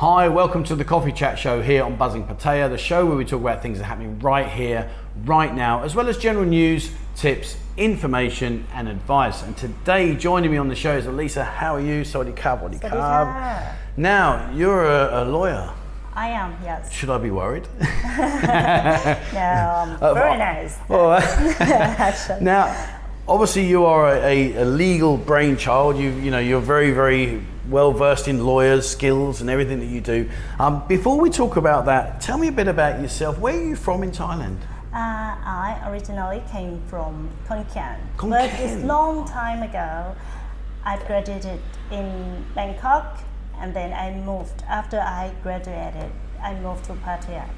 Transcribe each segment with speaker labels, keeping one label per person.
Speaker 1: Hi, welcome to the Coffee Chat Show here on Buzzin Pattaya, the show where we talk about things that are happening right here, right now, as well as general news, tips, information, and advice. And today, joining me on the show is Alisa. How are you? Sawadee Kab, Wadee Kab. Now, you're a, a lawyer.
Speaker 2: I am, yes.
Speaker 1: Should I be worried?
Speaker 2: No, um,
Speaker 1: Uh,
Speaker 2: very nice.
Speaker 1: Well,
Speaker 2: Actually.
Speaker 1: now, obviously, you are a, a, a legal brainchild. You, you know, you're very, very well versed in lawyers' skills and everything that you do. Um, before we talk about that, tell me a bit about yourself. Where are you from in Thailand?
Speaker 2: Uh, I originally came from Khon Kaen, but it's long time ago. I graduated in Bangkok, and then I moved. After I graduated, I moved to Pattaya.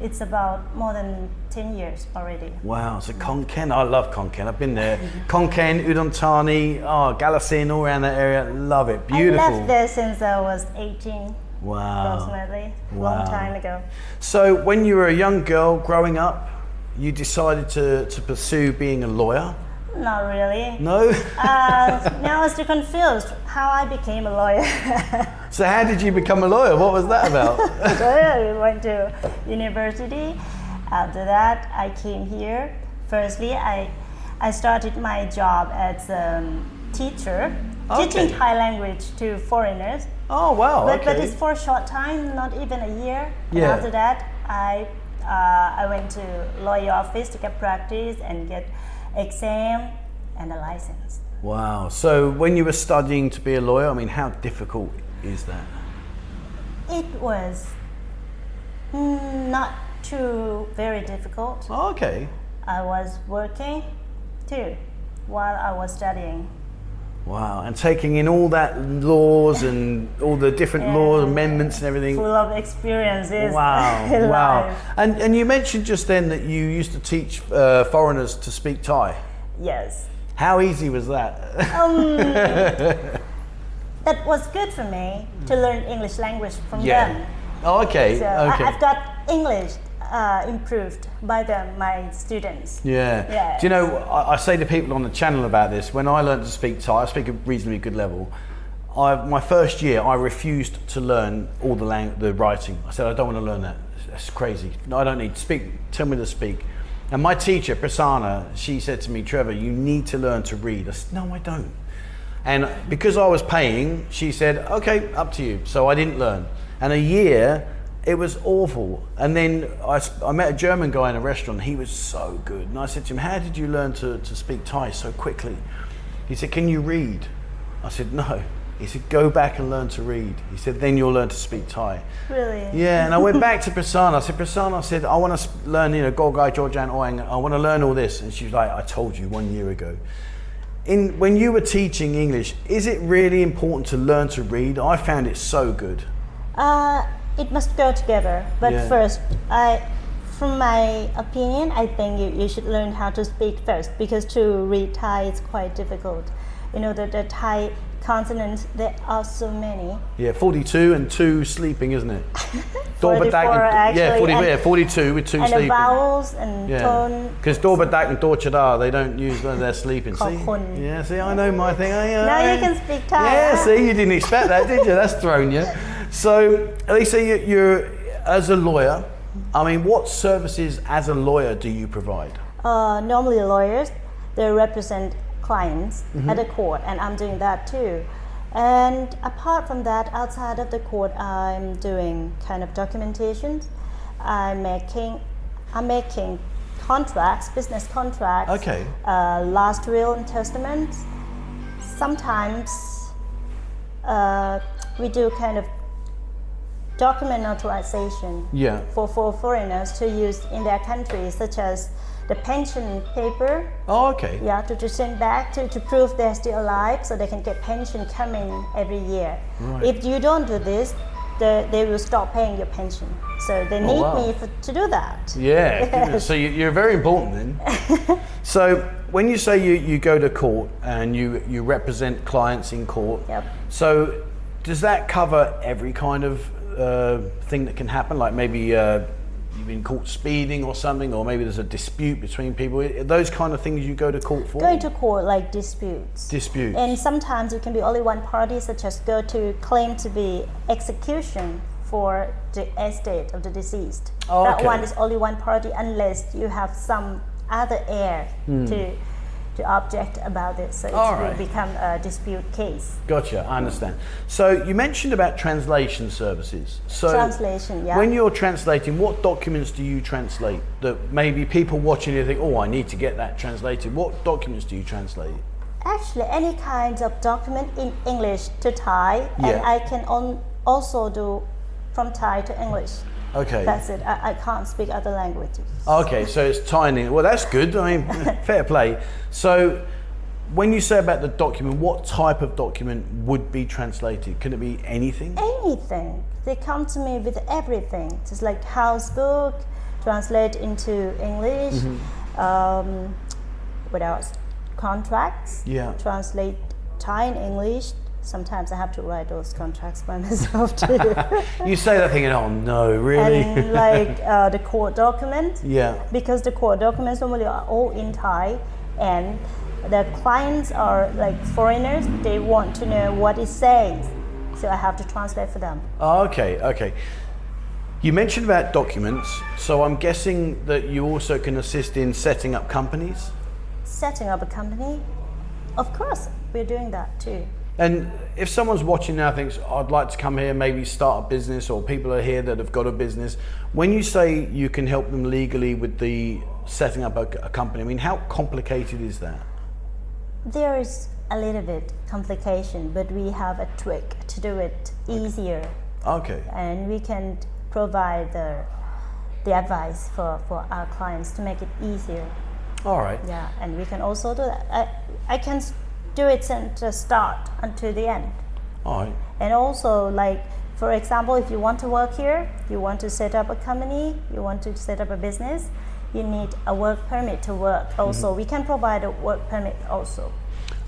Speaker 2: It's about more than ten years already.
Speaker 1: Wow, so Khon Kaen, I love Khon Kaen. I've been there. Khon Kaen, Udon Thani, oh, Kalasin, all around that area. Love it. Beautiful.
Speaker 2: I left there since I was 18,
Speaker 1: Wow.
Speaker 2: approximately,
Speaker 1: Wow.
Speaker 2: long time ago.
Speaker 1: So, when you were a young girl growing up, you decided to, to pursue being a lawyer?
Speaker 2: Not really.
Speaker 1: No?
Speaker 2: Uh, now I'm still confused how I became a lawyer.
Speaker 1: so, how did you become a lawyer? What was that about?
Speaker 2: so I went to university. After that, I came here. Firstly, I, I started my job as a teacher, teaching Thai language to foreigners.
Speaker 1: oh, wow.
Speaker 2: But,
Speaker 1: okay.
Speaker 2: but it's for a short time, not even a year. And
Speaker 1: Yeah.
Speaker 2: after that, I, uh, I went to lawyer office to get practice and get exam and a license.
Speaker 1: wow. So, when you were studying to be a lawyer, I mean, how difficult is that?
Speaker 2: It was not too very difficult.
Speaker 1: Oh, okay.
Speaker 2: I was working too while I was studying.
Speaker 1: Wow. And taking in all that laws and all the different laws,
Speaker 2: Yeah.
Speaker 1: amendments, and everything.
Speaker 2: Full of experiences.
Speaker 1: Wow, wow. And, and you mentioned just then that you used to teach uh, foreigners to speak Thai.
Speaker 2: Yes.
Speaker 1: How easy was that?
Speaker 2: Um, that was good for me to learn English language from them.
Speaker 1: Oh, okay.
Speaker 2: So
Speaker 1: okay.
Speaker 2: I, I've got English uh, improved by them, my students.
Speaker 1: yeah.
Speaker 2: Yeah.
Speaker 1: Do you know, I, I say to people on the channel about this, when I learned to speak Thai, I speak a reasonably good level. I, my first year, I refused to learn all the lang- the writing. I said, I don't want to learn that. That's crazy. No, I don't need to speak. Tell me to speak. And my teacher, Prasanna, she said to me, Trevor, you need to learn to read. I said, no, I don't. And because I was paying, she said, okay, up to you. So I didn't learn. And a year, it was awful. And then I, I met a German guy in a restaurant. He was so good. And I said to him, how did you learn to, to speak Thai so quickly? He said, can you read? I said, no. He said, go back and learn to read. He said, then you'll learn to speak Thai.
Speaker 2: Really?
Speaker 1: Yeah, and I went back to Prasanna. I said, Prasanna, I said, I want to learn, you know, Gogai, Georgian Oing. I want to learn all this. And she was like, I told you one year ago. In, when you were teaching English, is it really important to learn to read? I found it so good.
Speaker 2: Uh, it must go together. But
Speaker 1: Yeah.
Speaker 2: first, I, from my opinion, I think you, you should learn how to speak first because to read Thai is quite difficult. You know, the, the Thai consonants, there are so many.
Speaker 1: Yeah, 42 and two sleeping, isn't it?
Speaker 2: 44
Speaker 1: and, yeah, 40,
Speaker 2: and-
Speaker 1: yeah, 42 with two
Speaker 2: and
Speaker 1: sleeping.
Speaker 2: vowels and
Speaker 1: Yeah,
Speaker 2: tone.
Speaker 1: because Dorbadak and Dorchada, they don't use when they're sleeping. See? Yeah, see, I know my thing. I, uh,
Speaker 2: Now you can speak Thai.
Speaker 1: Yeah, see, you didn't expect that, did you? That's thrown you. So, Alisa, you, you're as a lawyer. I mean, what services as a lawyer do you provide?
Speaker 2: Uh, normally lawyers, they represent clients
Speaker 1: Mm-hmm.
Speaker 2: at the court, and I'm doing that too. And apart from that, outside of the court, I'm doing kind of documentations. I'm making, I'm making contracts, business contracts.
Speaker 1: Okay.
Speaker 2: Uh, last will and testaments. Sometimes uh, we do kind of document notarization
Speaker 1: Yeah.
Speaker 2: for, for foreigners to use in their country, such as the pension paper,
Speaker 1: Oh, okay.
Speaker 2: yeah, to, to send back to, to prove they're still alive so they can get pension coming every year.
Speaker 1: Right.
Speaker 2: If you don't do this, the, they will stop paying your pension. So they oh, need
Speaker 1: Oh, wow.
Speaker 2: me for, to do that.
Speaker 1: Yeah. goodness. So you, you're very important then. so when you say you, you go to court and you, you represent clients in court,
Speaker 2: Yep.
Speaker 1: so does that cover every kind of uh, thing that can happen? Like maybe uh, you've been caught speeding or something, or maybe there's a dispute between people. Those kind of things you go to court for?
Speaker 2: Going to court like disputes.
Speaker 1: Disputes.
Speaker 2: And sometimes it can be only one party, such as go to claim to be execution for the estate of the deceased.
Speaker 1: Oh,
Speaker 2: that
Speaker 1: okay.
Speaker 2: one is only one party unless you have some other heir to to object about it. So it.
Speaker 1: All
Speaker 2: will
Speaker 1: right.
Speaker 2: become a dispute case.
Speaker 1: Gotcha, I understand. So you mentioned about translation services. So
Speaker 2: Translation, yeah.
Speaker 1: When you're translating, what documents do you translate that maybe people watching you think, oh, I need to get that translated? What documents do you translate?
Speaker 2: Actually, any kinds of document in English to Thai, and I can on, also do from Thai to English.
Speaker 1: Okay.
Speaker 2: That's it. I, I can't speak other languages.
Speaker 1: Okay, so it's tiny. Well, that's good. I mean, fair play. So, when you say about the document, what type of document would be translated? Can it be anything?
Speaker 2: Anything. They come to me with everything. Just like house book, translate into English.
Speaker 1: Mm-hmm.
Speaker 2: Um, what else? Contracts.
Speaker 1: Yeah.
Speaker 2: Translate Thai in English. Sometimes I have to write those contracts by myself too.
Speaker 1: You say that thinking, oh no, really?
Speaker 2: and like uh, the court document.
Speaker 1: yeah.
Speaker 2: because the court documents normally are all in Thai and the clients are like foreigners, they want to know what it says. So I have to translate for them.
Speaker 1: Oh, okay, okay. You mentioned about documents, so I'm guessing that you also can assist in setting up companies.
Speaker 2: Setting up a company, of course, we're doing that too.
Speaker 1: And if someone's watching now thinks, I'd like to come here, maybe start a business, or people are here that have got a business, when you say you can help them legally with the setting up a, a company, I mean, how complicated is that?
Speaker 2: There is a little bit complication, but we have a trick to do it easier
Speaker 1: Okay.
Speaker 2: and we can provide the, the advice for, for our clients to make it easier.
Speaker 1: All right.
Speaker 2: Yeah, and we can also do that. I, I can do it since the start until the end.
Speaker 1: All right.
Speaker 2: And also, like, for example, if you want to work here, you want to set up a company, you want to set up a business, you need a work permit to work. Also, mm-hmm. we can provide a work permit also.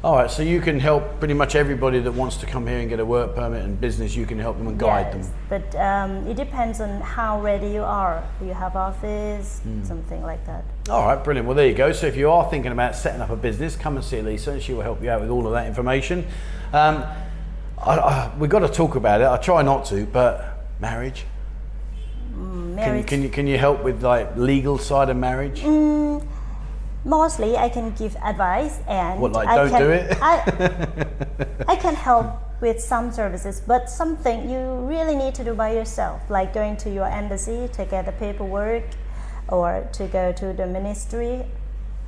Speaker 1: All right. So you can help pretty much everybody that wants to come here and get a work permit and business. You can help them and guide
Speaker 2: Yes,
Speaker 1: them.
Speaker 2: But um, it depends on how ready you are. Do you have office, something like that.
Speaker 1: All right, brilliant. Well, there you go. So if you are thinking about setting up a business, come and see Lisa, and she will help you out with all of that information. Um, I, I, we've got to talk about it. I try not to, but marriage. Can,
Speaker 2: Marriage.
Speaker 1: can you can you help with like legal side of marriage?
Speaker 2: Mostly, I can give advice and
Speaker 1: What, like,
Speaker 2: I
Speaker 1: don't
Speaker 2: can,
Speaker 1: do it?
Speaker 2: I, I can help with some services, but something you really need to do by yourself, like going to your embassy to get the paperwork, or to go to the Ministry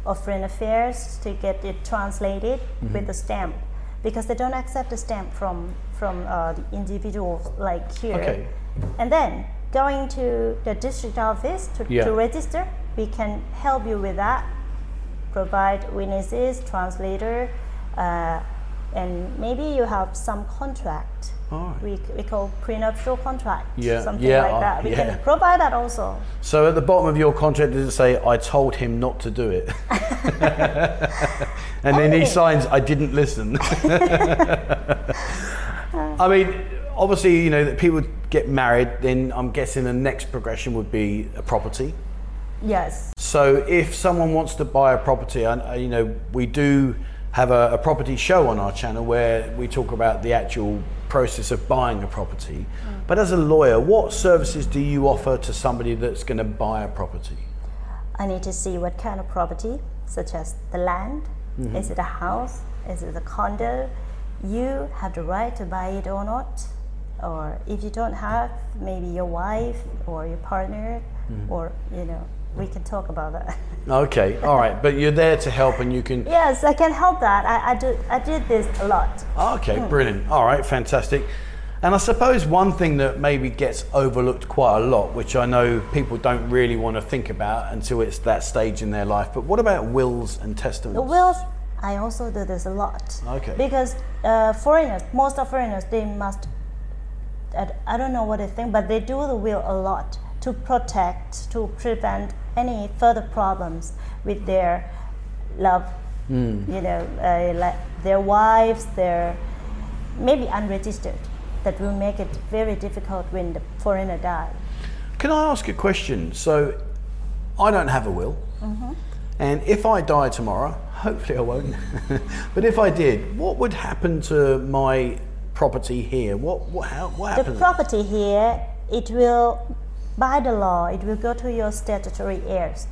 Speaker 2: of Foreign Affairs to get it translated
Speaker 1: Mm-hmm.
Speaker 2: with the stamp, because they don't accept the stamp from from uh, the individuals like here.
Speaker 1: Okay.
Speaker 2: And then going to the district office to,
Speaker 1: Yeah.
Speaker 2: to register, we can help you with that. Provide witnesses, translator, uh, and maybe you have some contract.
Speaker 1: Alright.
Speaker 2: We, we call prenuptial contract,
Speaker 1: Yeah,
Speaker 2: something
Speaker 1: yeah,
Speaker 2: like
Speaker 1: uh,
Speaker 2: that. We
Speaker 1: yeah.
Speaker 2: can provide that also.
Speaker 1: So at the bottom of your contract, does it say, "I told him not to do it," and then he signs, "I didn't listen." I mean, obviously, you know that people get married. Then I'm guessing the next progression would be a property.
Speaker 2: Yes.
Speaker 1: So if someone wants to buy a property, and uh, you know, we do have a, a property show on our channel where we talk about the actual process of buying a property. But as a lawyer, what services do you offer to somebody that's going to buy a property?
Speaker 2: I need to see what kind of property, such as the land.
Speaker 1: Mm-hmm.
Speaker 2: Is it a house? Is it a condo? You have the right to buy it or not. Or if you don't have, maybe your wife or your partner,
Speaker 1: Mm-hmm.
Speaker 2: or you know, we can talk about that.
Speaker 1: Okay, all right, but you're there to help, and you can.
Speaker 2: yes, I can help that. I, I do. I did this a lot.
Speaker 1: Okay, brilliant. All right, fantastic. And I suppose one thing that maybe gets overlooked quite a lot, which I know people don't really want to think about until it's that stage in their life, but what about wills and testaments?
Speaker 2: The wills, I also do this a lot.
Speaker 1: Okay.
Speaker 2: Because uh, foreigners, most of foreigners, they must. I don't know what they think, but they do the will a lot to protect, to prevent any further problems with their love.
Speaker 1: Hmm.
Speaker 2: You know, uh, like their wives, their maybe unregistered. That will make it very difficult when the foreigner dies.
Speaker 1: Can I ask a question? So, I don't have a will,
Speaker 2: Mm-hmm.
Speaker 1: and if I die tomorrow, hopefully I won't, but if I did, what would happen to my property here? What what how, what happens?
Speaker 2: The property here it will, by the law, it will go to your statutory heirs.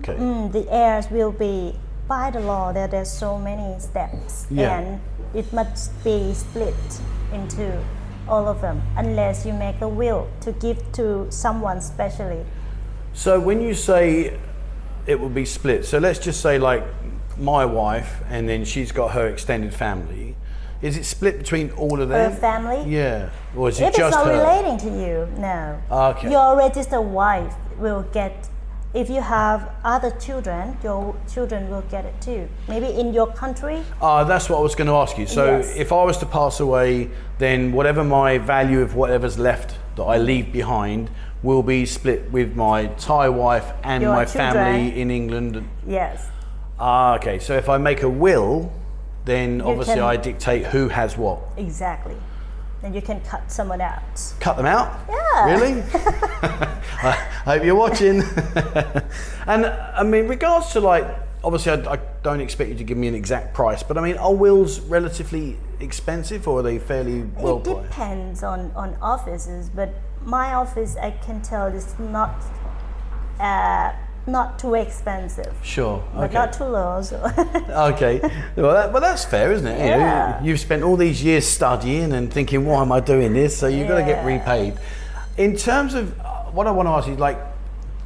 Speaker 1: Okay.
Speaker 2: Mm, the heirs will be by the law. There there's so many steps,
Speaker 1: Yeah.
Speaker 2: and it must be split into all of them, unless you make a will to give to someone specially.
Speaker 1: So when you say it will be split, so let's just say like my wife and then she's got her extended family. Is it split between all of them?
Speaker 2: Her family?
Speaker 1: Yeah. Or is it
Speaker 2: If it's
Speaker 1: just
Speaker 2: not
Speaker 1: her?
Speaker 2: relating to you, no.
Speaker 1: Okay.
Speaker 2: Your registered wife will get. If you have other children, your children will get it too. Maybe in your country,
Speaker 1: Ah, that's what I was going to ask you. So
Speaker 2: Yes.
Speaker 1: if I was to pass away, then whatever my value of whatever's left that I leave behind will be split with my Thai wife and
Speaker 2: Your
Speaker 1: my
Speaker 2: children.
Speaker 1: family in England.
Speaker 2: yes.
Speaker 1: Ah, okay. So if I make a will, then obviously
Speaker 2: can-
Speaker 1: I dictate who has what.
Speaker 2: Exactly. Then you can cut someone out.
Speaker 1: Cut them out?
Speaker 2: Yeah.
Speaker 1: Really? I hope you're watching. and I mean, regards to like, obviously, I, I don't expect you to give me an exact price, but I mean, are wills relatively expensive or are they fairly well
Speaker 2: it depends on, on offices, but my office, I can tell, is not uh, not too expensive,
Speaker 1: Sure.
Speaker 2: but
Speaker 1: Okay.
Speaker 2: not too low. So
Speaker 1: okay. Well, that, well, that's fair, isn't it? You
Speaker 2: Yeah.
Speaker 1: you've spent all these years studying and thinking, why am I doing this? So you've got to get repaid. In terms of uh, what I want to ask you, like,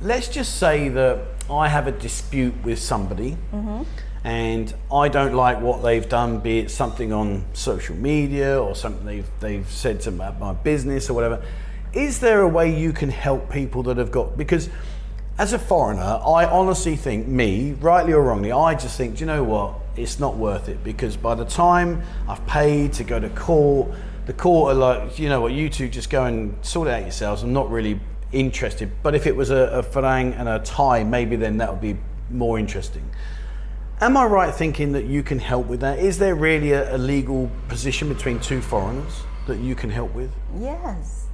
Speaker 1: let's just say that I have a dispute with somebody and I don't like what they've done, be it something on social media or something they've, they've said to my, my business or whatever. Is there a way you can help people that have got, because as a foreigner, I honestly think, me, rightly or wrongly, I just think, do you know what? It's not worth it because by the time I've paid to go to court, the court are like, you know what, you two just go and sort it out yourselves. I'm not really interested. But if it was a, a Farang and a Thai, maybe then that would be more interesting. Am I right thinking that you can help with that? Is there really a, a legal position between two foreigners that you can help with?
Speaker 2: yes,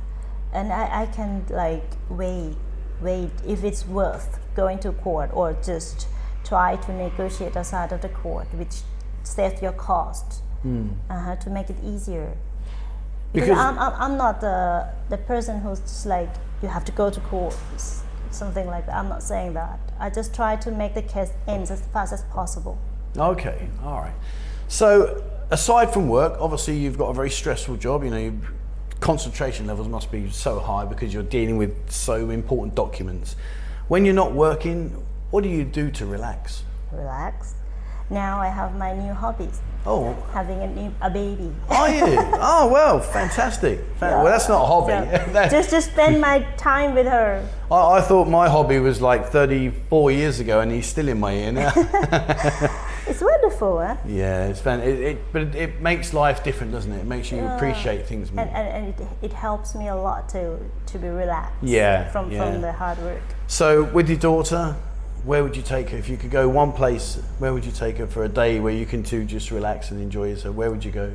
Speaker 2: and I, I can like wait, wait if it's worth going to court or just try to negotiate outside of the court, which saves your cost uh-huh, to make it easier. Because,
Speaker 1: Because-
Speaker 2: I'm, I'm, not the, the person who's just like, you have to go to court, something like that. I'm not saying that. I just try to make the case end as fast as possible.
Speaker 1: Okay, all right. So, aside from work, obviously you've got a very stressful job. You know, you, concentration levels must be so high because you're dealing with so important documents. When you're not working, what do you do to relax?
Speaker 2: Relax. Now I have my new hobbies,
Speaker 1: Oh,
Speaker 2: having a, new, a baby.
Speaker 1: are you? oh, well, fantastic. Fan- Well, that's not a hobby.
Speaker 2: Just to spend my time with her.
Speaker 1: I, I thought my hobby was like 34 years ago, and he's still in my ear now.
Speaker 2: It's wonderful, huh?
Speaker 1: yeah, it's fun. It, it, but it, makes life different, doesn't it? It makes you appreciate things more.
Speaker 2: And, and, and it, it helps me a lot to, to be relaxed
Speaker 1: Yeah,
Speaker 2: from,
Speaker 1: yeah.
Speaker 2: from the hard work.
Speaker 1: So, with your daughter, where would you take her? If you could go one place, where would you take her for a day where you can two just relax and enjoy yourself? Where would you go?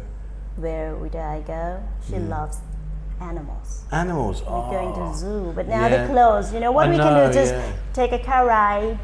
Speaker 2: Where would I go? She loves animals.
Speaker 1: Animals.
Speaker 2: We're
Speaker 1: oh.
Speaker 2: going to oh. zoo, but now
Speaker 1: Yeah.
Speaker 2: they're closed. You know what
Speaker 1: I
Speaker 2: we
Speaker 1: know,
Speaker 2: can do? Just
Speaker 1: yeah.
Speaker 2: take a car ride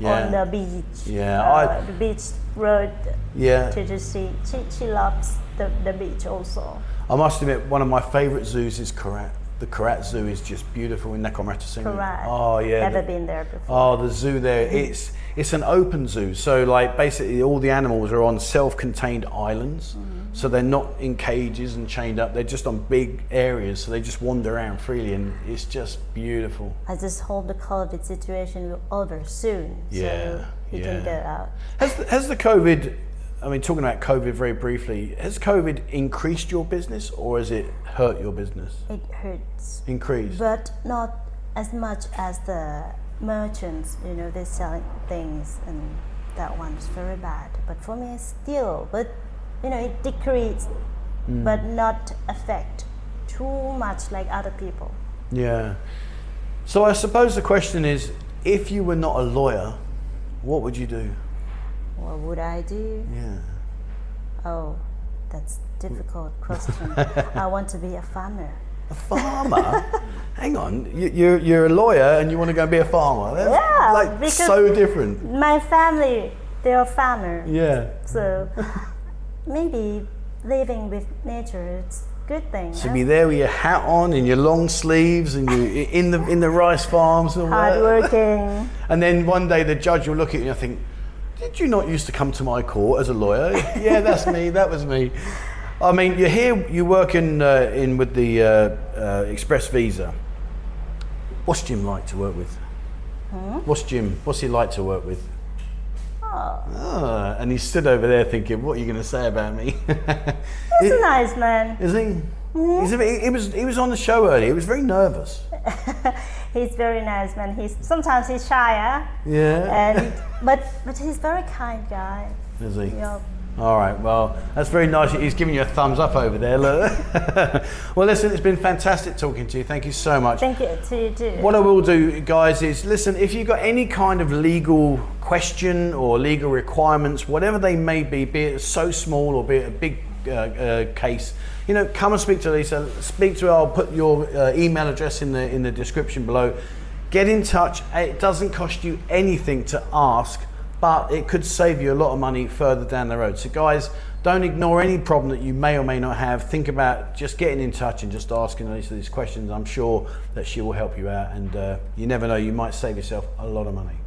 Speaker 1: Yeah.
Speaker 2: on the beach.
Speaker 1: Yeah,
Speaker 2: uh,
Speaker 1: I-
Speaker 2: the beach road
Speaker 1: Yeah.
Speaker 2: to just see. She, she loves the, the beach also.
Speaker 1: I must admit, one of my favourite zoos is Korat. The Korat Zoo is just beautiful in Nakhon
Speaker 2: Correct.
Speaker 1: Oh yeah.
Speaker 2: Never
Speaker 1: the-
Speaker 2: been there before.
Speaker 1: Oh, the zoo there. It's it's an open zoo. So like basically all the animals are on self-contained islands. So they're not in cages and chained up. They're just on big areas. So they just wander around freely, and it's just beautiful.
Speaker 2: I just hope the COVID situation will over soon.
Speaker 1: Yeah,
Speaker 2: So he can go out.
Speaker 1: Has the, has the COVID? I mean, talking about COVID very briefly, has COVID increased your business or has it hurt your business?
Speaker 2: It hurts,
Speaker 1: Increased.
Speaker 2: but not as much as the merchants. You know, they're selling things, and that one's very bad. But for me, it's still, but you know, it decreased,
Speaker 1: Hmm.
Speaker 2: but not affect too much like other people.
Speaker 1: Yeah. So I suppose the question is, if you were not a lawyer, what would you do?
Speaker 2: What would I do?
Speaker 1: Yeah.
Speaker 2: Oh, that's difficult question. I want to be a farmer.
Speaker 1: A farmer? Hang on, you, you're, you're a lawyer and you want to go and be a farmer? That's
Speaker 2: Yeah,
Speaker 1: like so different.
Speaker 2: My family, they're farmer.
Speaker 1: Yeah.
Speaker 2: So maybe living with nature is good thing. Huh?
Speaker 1: be there with your hat on and your long sleeves and you in the in the rice farms and all that.
Speaker 2: Hardworking.
Speaker 1: And then one day the judge will look at you and think, "Did you not used to come to my court as a lawyer?" yeah, that's me. That was me. I mean, you're here. You work in uh, in with the uh, uh, Express Visa. What's Jim like to work with? What's Jim? What's he like to work with?
Speaker 2: Oh,
Speaker 1: Ah, and he stood over there thinking, "What are you going to say about me?"
Speaker 2: he's a nice man.
Speaker 1: Is he? He's a he was he was on the show earlier. He was very nervous.
Speaker 2: He's very nice man. He's sometimes he's shy?
Speaker 1: Yeah.
Speaker 2: and but but he's very kind guy.
Speaker 1: Is he?
Speaker 2: Yeah.
Speaker 1: All right. Well, that's very nice. He's giving you a thumbs up over there. Look. well, listen, it's been fantastic talking to you. Thank you so much.
Speaker 2: Thank you to you too.
Speaker 1: What I will do, guys, is listen. If you've got any kind of legal question or legal requirements, whatever they may be, be it so small or be it a big uh, uh, case, you know, come and speak to Lisa. Speak to her. I'll put your uh, email address in the in the description below. Get in touch. It doesn't cost you anything to ask, but it could save you a lot of money further down the road. So, guys. Don't ignore any problem that you may or may not have. Think about just getting in touch and just asking Lisa these questions. I'm sure that she will help you out, and uh, you never know, you might save yourself a lot of money.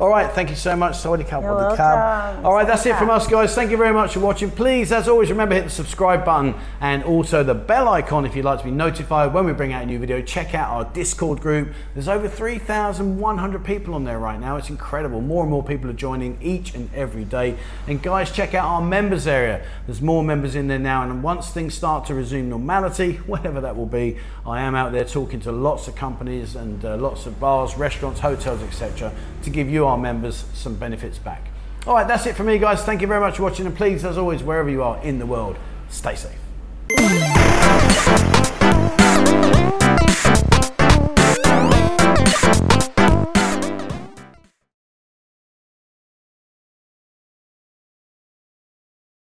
Speaker 1: All right, thank you so much. Sawadee Kab,
Speaker 2: You're
Speaker 1: Wadee Kab.
Speaker 2: welcome.
Speaker 1: All right, that's it from us, guys. Thank you very much for watching. Please, as always, remember hit the subscribe button and also the bell icon if you'd like to be notified when we bring out a new video. Check out our Discord group. There's over 3,100 people on there right now. It's incredible. More and more people are joining each and every day. And guys, check out our members area. There's more members in there now. And once things start to resume normality, whatever that will be, I am out there talking to lots of companies and uh, lots of bars, restaurants, hotels, etc., to give you, our members, some benefits back. All right, that's it for me, guys. Thank you very much for watching. And please, as always, wherever you are in the world, stay safe.